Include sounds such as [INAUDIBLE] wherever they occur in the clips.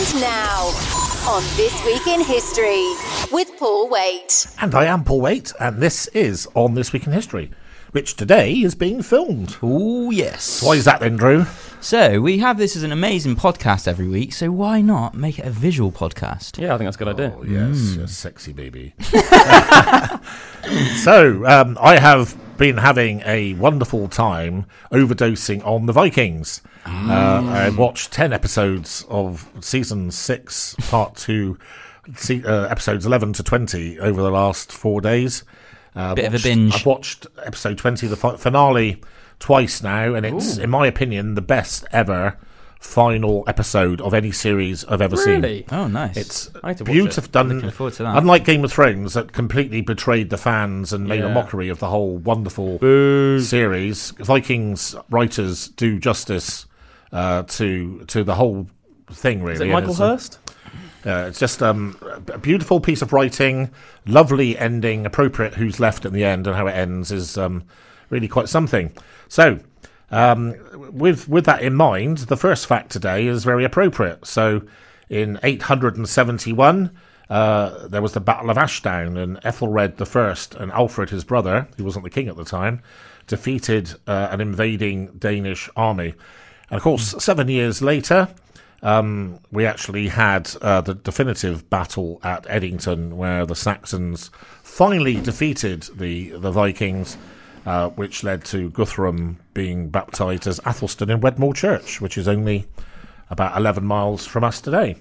And now, on This Week in History, with Paul Waite. And I am Paul Waite, and this is On This Week in History, which today is being filmed. Oh, yes. Why is that then, Drew? So, we have this as an amazing podcast every week, so why not make it a visual podcast? Yeah, I think that's a good idea. Oh, yes, you sexy baby. [LAUGHS] so, um, I have been having a wonderful time overdosing on the Vikings. Uh, I watched 10 episodes of season 6, part 2, se- uh, episodes 11 to 20 over the last four days. Uh, Bit of a binge. I've watched episode 20, the fi- finale, twice now, and it's, in my opinion, the best ever final episode of any series I've ever seen. Oh, nice. It's I have to watch beautiful it. done. Looking forward to that. Unlike Game of Thrones, that completely betrayed the fans and made a Yeah. mockery of the whole wonderful series, Vikings writers do justice uh, to to the whole thing. Really, Is it and Michael it's, Hirst? Uh, it's just um, a beautiful piece of writing, lovely ending, appropriate. Who's left at the end and how it ends is um, really quite something. So, um, with with that in mind, the first fact today is very appropriate. So, in 871. Uh, there was the Battle of Ashdown, and Ethelred I and Alfred, his brother, who wasn't the king at the time, defeated uh, an invading Danish army. And of course, seven years later, um, we actually had uh, the definitive battle at Edington, where the Saxons finally defeated the the Vikings, uh, which led to Guthrum being baptized as Athelstan in Wedmore Church, which is only about 11 miles from us today.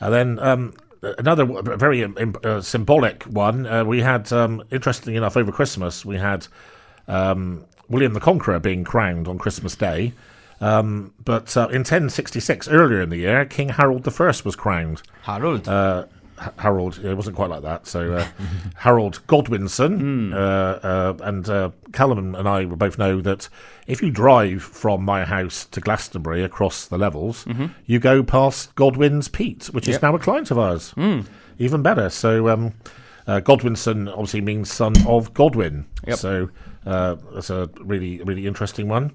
And then um, another very um, uh, symbolic one, uh, we had, um, interestingly enough, over Christmas, we had um, William the Conqueror being crowned on Christmas Day. Um, but uh, in 1066, earlier in the year, King Harold I was crowned. Harold. Uh, Harold, it wasn't quite like that. So uh, [LAUGHS] Harold Godwinson uh, uh, and uh, Callum and I both know that if you drive from my house to Glastonbury across the levels, you go past Godwin's Pete, which is now a client of ours. Even better. So um, uh, Godwinson obviously means son of Godwin. Yep. So uh, that's a really really interesting one.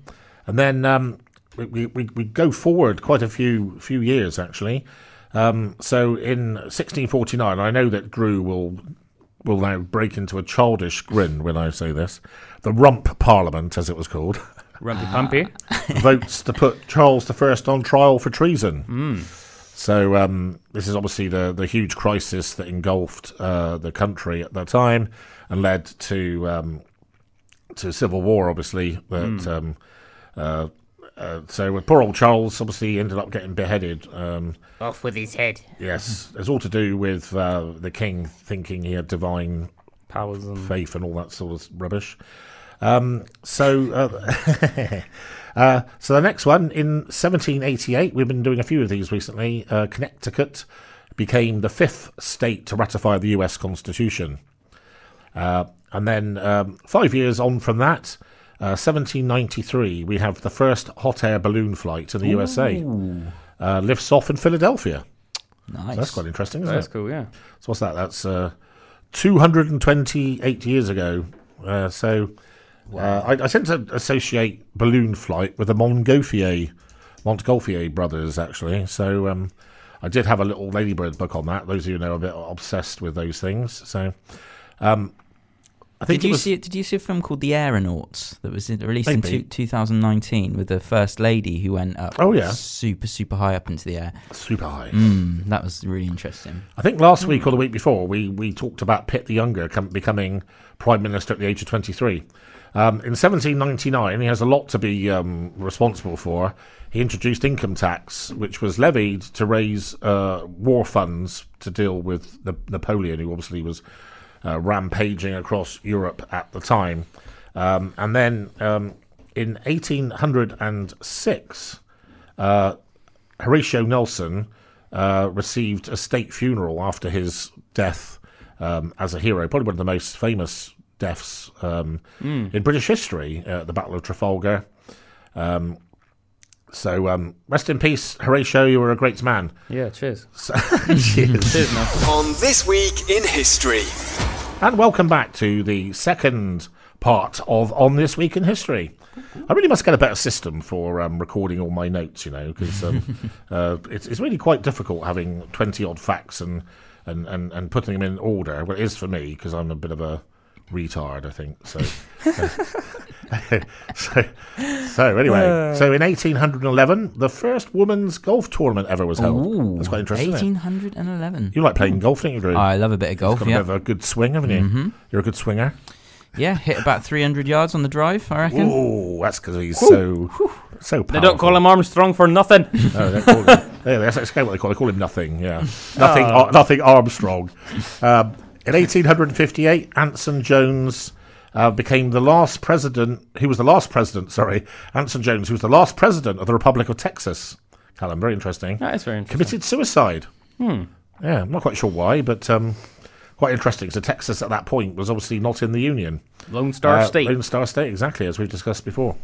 And then um, we, we, we go forward quite a few few years actually. Um, so in 1649, I know that Drew will will now break into a childish grin when I say this. The Rump Parliament, as it was called, [LAUGHS] Rumpy Pumpy. [LAUGHS] votes to put Charles I on trial for treason. So um, this is obviously the the huge crisis that engulfed uh, the country at that time and led to um, to civil war. Obviously, that um, uh, uh, so with poor old Charles obviously ended up getting beheaded. Um, Off with his head. yes, it's all to do with uh, the king thinking he had divine Powers and faith and all that sort of rubbish. Um, so, uh, [LAUGHS] uh, so the next one in 1788, we've been doing a few of these recently. Uh, Connecticut became the fifth state to ratify the U.S. Constitution, uh, and then um, five years on from that. Uh, 1793, we have the first hot air balloon flight in the USA. Uh, lifts off in Philadelphia. nice. So that's quite interesting, isn't that's it? cool. Yeah. So what's that? That's uh, 228 years ago. Uh, so uh, I, I tend to associate balloon flight with the Montgolfier, Montgolfier brothers, actually. So um, I did have a little Ladybird book on that. Those of you who know, a bit obsessed with those things. So um, I think Did you was, see? Did you see a film called The Aeronauts that was released in two, 2019 with the first lady who went up? Oh, yeah. super super high up into the air. super high. Mm, that was really interesting. I think last week or the week before, we, we talked about Pitt the Younger com- becoming Prime Minister at the age of 23. Um, in 1799, he has a lot to be um, responsible for. He introduced income tax, which was levied to raise uh, war funds to deal with the, Napoleon, who obviously was uh, rampaging across Europe at the time. Um, and then um, in 1806, uh, Horatio Nelson uh, received a state funeral after his death um, as a hero, probably one of the most famous deaths um, in British history, uh, the Battle of Trafalgar. Um, so um, rest in peace, Horatio. You were a great man. Yeah. Cheers. [LAUGHS] Cheers. Cheers, man. On This Week in History. And welcome back to the second part of On This Week in History. I really must get a better system for um, recording all my notes, you know, because um, [LAUGHS] uh, it's, it's really quite difficult having 20 odd facts and, and, and, and putting them in order. Well, it is for me because I'm a bit of a retard, I think. So, [LAUGHS] [LAUGHS] so, so anyway, so in 1811, the first women's golf tournament ever was held. Ooh, That's quite interesting. isn't it? 1811. You like playing golf, don't you, Drew? I love a bit of golf, Got a yeah. bit of a good swing, haven't you? Mm-hmm. You're a good swinger. Yeah, hit about 300 yards on the drive, I reckon. Oh, that's because he's so so powerful. They don't call him Armstrong for nothing. No, they call him, [LAUGHS] yeah, that's exactly what they call. They call him nothing. Yeah, nothing. Ar- nothing Armstrong. Um, in 1858, Anson Jones uh, became the last president. He was the last president? Sorry, Anson Jones, who was the last president of the Republic of Texas. Callum, very interesting. That is very interesting. Committed suicide. Hmm. Yeah, I'm not quite sure why, but um, quite interesting. So Texas at that point was obviously not in the Union. Lone Star Uh, State. Lone Star State, exactly, as we've discussed before.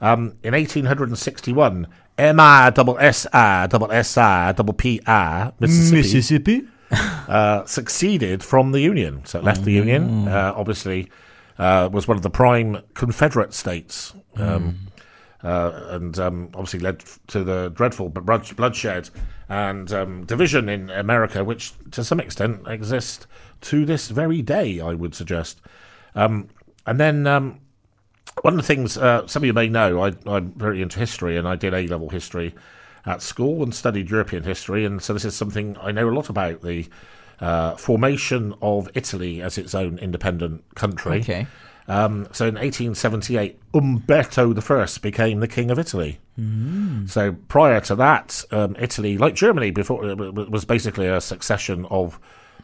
Um, in 1861, M-I double S-I double S-I double P-I, Mississippi, uh, succeeded from the Union. So it left the Union. Uh, obviously, uh, was one of the prime Confederate states. Um, uh, and um, obviously led to the dreadful bloodshed and um, division in America, which to some extent exists to this very day, I would suggest. Um, and then um, one of the things uh, some of you may know, I, I'm very into history, and I did A level history at school and studied European history, and so this is something I know a lot about the uh, formation of Italy as its own independent country. Okay. Um, so in 1878, Umberto I became the king of Italy. So prior to that, um, Italy, like Germany, before uh, was basically a succession of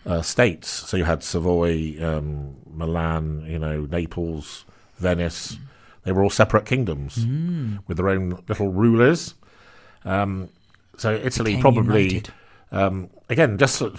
uh, states. So you had Savoy, um, Milan, you know, Naples, Venice. They were all separate kingdoms with their own little rulers. Um, so Italy probably united. Um, again, just uh,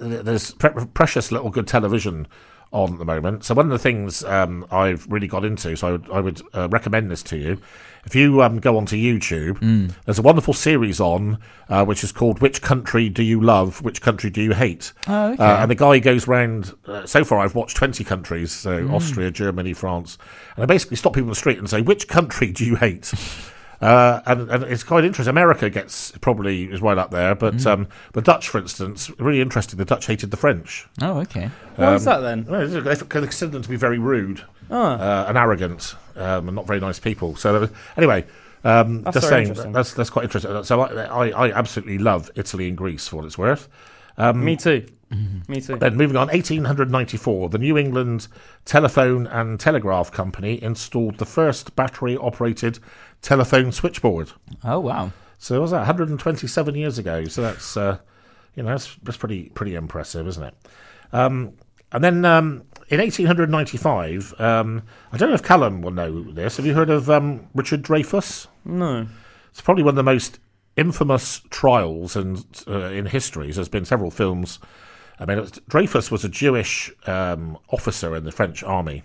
there's pre- precious little good television on at the moment. So one of the things um, I've really got into, so I would, I would uh, recommend this to you. If you um, go onto YouTube, Mm. there's a wonderful series on uh, which is called "Which Country Do You Love? Which Country Do You Hate?" Oh, okay. uh, and the guy goes round. Uh, so far, I've watched 20 countries, so Mm. Austria, Germany, France, and I basically stop people in the street and say, "Which country do you hate?" [LAUGHS] Uh, and, and it's quite interesting. America gets probably is right up there, but Mm. um, the Dutch, for instance, really interesting. The Dutch hated the French. Oh, okay. What was that then? Well, They they considered them to be very rude uh, and arrogant, um, and not very nice people. So was- anyway, um, That's just saying that's that's quite interesting. So I, I, I absolutely love Italy and Greece for what it's worth. Me too. [LAUGHS] Me too. Then moving on, 1894, the New England Telephone and Telegraph Company installed the first battery-operated telephone switchboard. Oh, wow. So what was that 127 years ago? So that's uh, you know that's, that's pretty pretty impressive, isn't it? Um, and then um, in 1895, um, I don't know if Callum will know this. Have you heard of um, Richard Dreyfuss? No. It's probably one of the most infamous trials in uh, in history. There's been several films. I mean, was, Dreyfus was a Jewish um, officer in the French army,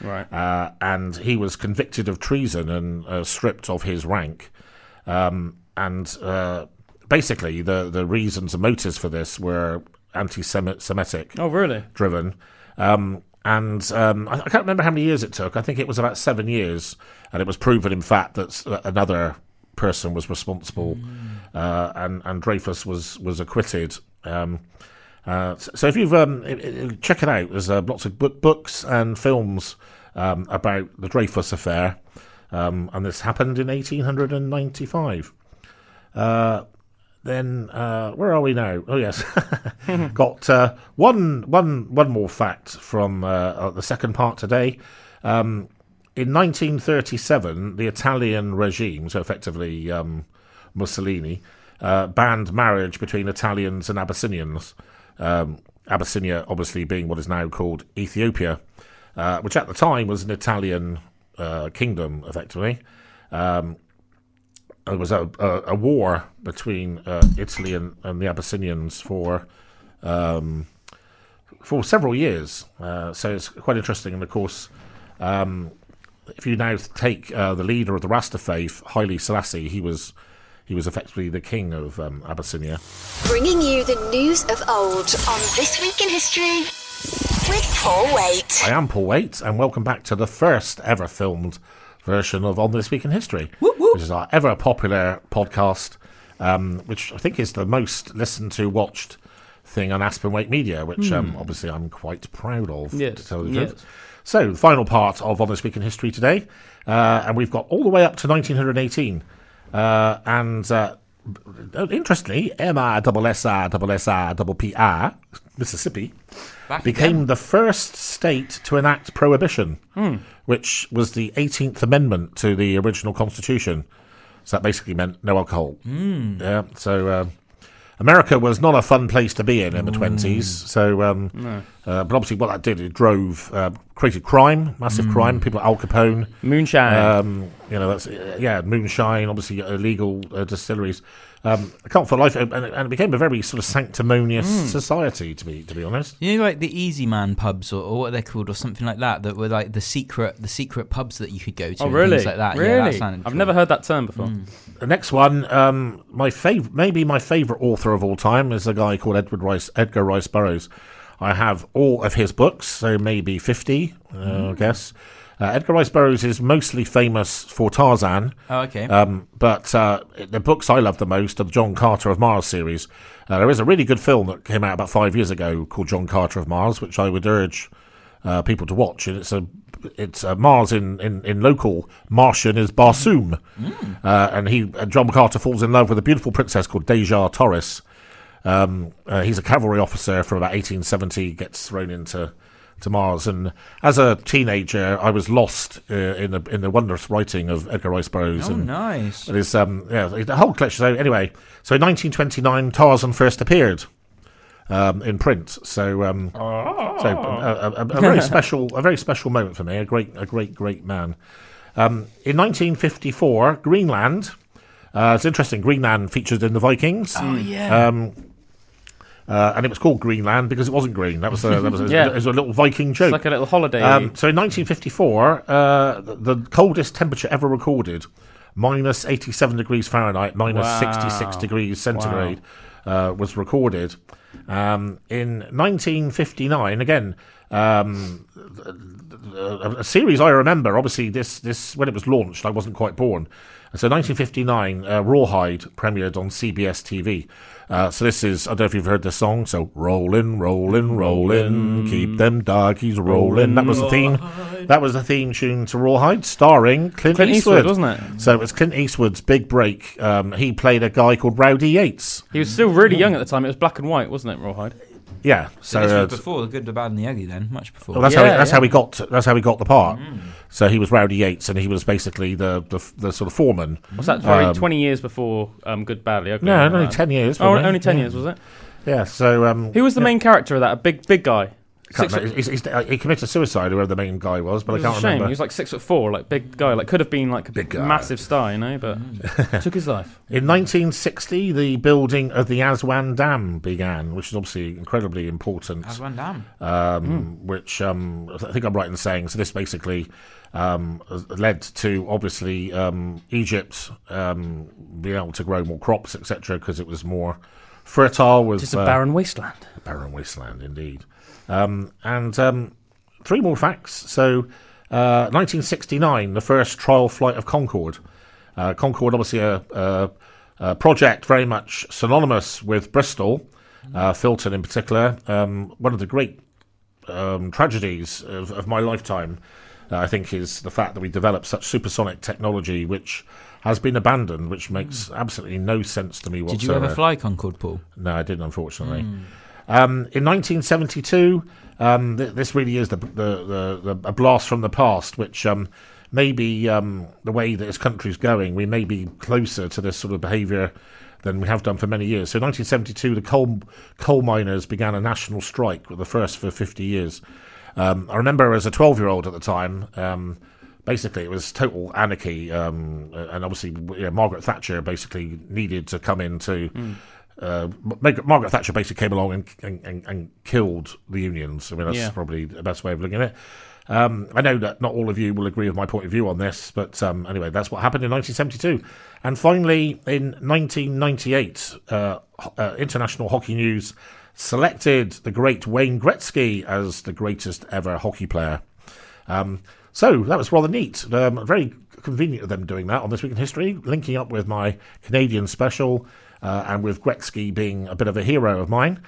Right. uh, and he was convicted of treason and uh, stripped of his rank. Um, and uh, basically, the the reasons and motives for this were anti-Semitic oh, really? driven. Um, and um, I, I can't remember how many years it took. I think it was about seven years, and it was proven, in fact, that another person was responsible, uh, and and Dreyfus was was acquitted. Uh, so if you've um, check it out, there's uh, lots of book, books and films um, about the Dreyfus affair, um, and this happened in 1895. Uh, then uh, where are we now? Oh yes, [LAUGHS] got uh, one one one more fact from the second part today. Um, in 1937, the Italian regime, so effectively um, Mussolini, banned marriage between Italians and Abyssinians. Um, Abyssinia, obviously, being what is now called Ethiopia, uh, which at the time was an Italian uh, kingdom, effectively. Um, there was a, a, a war between uh, Italy and, and the Abyssinians for um, for several years. Uh, so it's quite interesting. And of course, um, if you now take uh, the leader of the Rasta faith, Haile Selassie, he was he was effectively the king of um, Abyssinia. Bringing you the news of old on This Week in History with Paul Waite. I am Paul Waite, and welcome back to the first ever filmed version of On This Week in History, which is our ever popular podcast, um, which I think is the most listened to, watched thing on Aspen Waite Media, which um, obviously I'm quite proud of, Yes, to tell the yes. truth. So, the final part of On This Week in History today, uh, and we've got all the way up to 1918. Uh, and uh, interestingly, M-I-S-S-I-S-S-I-P-I, Mississippi, Back became again. the first state to enact prohibition, which was the 18th Amendment to the original Constitution. So that basically meant no alcohol. Yeah, so uh, America was not a fun place to be in in the 20s. So, um, uh, but obviously, what that did, it drove, uh, created crime, massive crime. People like Al Capone, Moonshine. um, you know, that's yeah, moonshine, obviously illegal uh, distilleries. Um, I can't for life, and it, and it became a very sort of sanctimonious society. To be to be honest, You know, like the Easy Man pubs, or, or what they're called, or something like that, that were like the secret, the secret pubs that you could go to. oh, and really? Things like that. Really? Yeah, that I've cool. never heard that term before. the next one, um, my fav- maybe my favorite author of all time is a guy called Edward Rice, Edgar Rice Burroughs. I have all of his books, so maybe fifty, uh, I guess. Uh, Edgar Rice Burroughs is mostly famous for Tarzan. Oh, okay. Um, but uh, the books I love the most are the John Carter of Mars series. Uh, there is a really good film that came out about five years ago called John Carter of Mars, which I would urge uh, people to watch. And it's a it's uh, Mars in, in, in local Martian is Barsoom, uh, and he uh, John Carter falls in love with a beautiful princess called Dejah Thoris. Um, uh, he's a cavalry officer from about 1870, gets thrown into to Mars, and as a teenager, I was lost uh, in the in the wondrous writing of Edgar Rice Burroughs. oh, and nice. it is um yeah the whole collection. So anyway, so in 1929, Tarzan first appeared um, in print. So um, so a, a, a, a very [LAUGHS] special a very special moment for me. A great a great great man. Um, in 1954, Greenland. Uh, it's interesting. Greenland featured in the Vikings. Oh, yeah. Um, uh, and it was called Greenland because it wasn't green. That was a, that was a, [LAUGHS] Yeah. it was a little Viking joke. It's like a little holiday. Um, so in 1954, uh, the, the coldest temperature ever recorded, minus 87 degrees Fahrenheit, minus Wow. 66 degrees centigrade, uh, was recorded. Um, in 1959, again, um, a, a series I remember. Obviously, this this when it was launched, I wasn't quite born. So 1959, uh, Rawhide premiered on CBS TV. Uh, so this is I don't know if you've heard this song. So rollin', rollin', rollin', keep them doggies rollin'. That was the theme. That was the theme tune to Rawhide, starring Clint, Clint Eastwood, Eastwood, wasn't it? So it was Clint Eastwood's big break. Um, he played a guy called Rowdy Yates. he was still really young at the time. It was black and white, wasn't it, Rawhide? Yeah. So So, this uh, was before the good, the bad, and the ugly. Then much before. Well, that's how Yeah, he, that's yeah. how he got that's how he got the part. So he was Rowdy Yates, and he was basically the the, the sort of foreman. Was that probably Um, 20 years before um, Good, Badly Ugly? No, only that? ten years. Oh, only 10 yeah. years, was it? Yeah. So um, Who was the yeah, main character of that? A big, big guy. Can't Six remember. foot, He's- he's- uh, he committed suicide, whoever the main guy was, but it I can't a shame. remember. He was like six foot four, like big guy. Like could have been like a Big big, guy. massive star, you know, but took his life. [LAUGHS] In 1960, the building of the Aswan Dam began, which is obviously incredibly important. As Van Damme. um, which um, I think I'm right in saying. So this basically um, led to obviously um, Egypt um, being able to grow more crops, etc., because it was more fertile. Was Just a uh, barren wasteland. barren wasteland indeed. Um, and um, three more facts. So, uh, 1969, the first trial flight of Concorde. Uh, Concorde, obviously, a, a, a project very much synonymous with Bristol, uh, Filton in particular. Um, one of the great um, tragedies of, of my lifetime, uh, I think, is the fact that we developed such supersonic technology, which has been abandoned, which makes absolutely no sense to me whatsoever. Did you ever fly Concorde, Paul? No, I didn't, unfortunately. Um, in 1972, um, th- this really is the, the, the, the a blast from the past, which um, maybe um, the way that this country's going, we may be closer to this sort of behaviour than we have done for many years. So, in 1972, the coal coal miners began a national strike, the first for 50 years. Um, I remember as a 12 year old at the time. Um, basically, it was total anarchy, um, and obviously, you know, Margaret Thatcher basically needed to come in to. Uh, Margaret Thatcher basically came along and, and, and, killed the unions. I mean, that's Yeah. probably the best way of looking at it. Um, I know that not all of you will agree with my point of view on this, but um, anyway, that's what happened in 1972. And finally, in 1998, uh, uh, International Hockey News selected the great Wayne Gretzky as the greatest ever hockey player. Um, so that was rather neat. Um, very convenient of them doing that on This Week in History, linking up with my Canadian special uh, and with Gretzky being a bit of a hero of mine.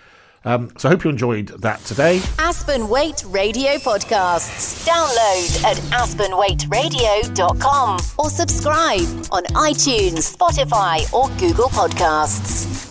Um, so I hope you enjoyed that today. Aspen Waite Radio Podcasts. Download at aspenwaiteradio.com or subscribe on iTunes, Spotify, or Google Podcasts.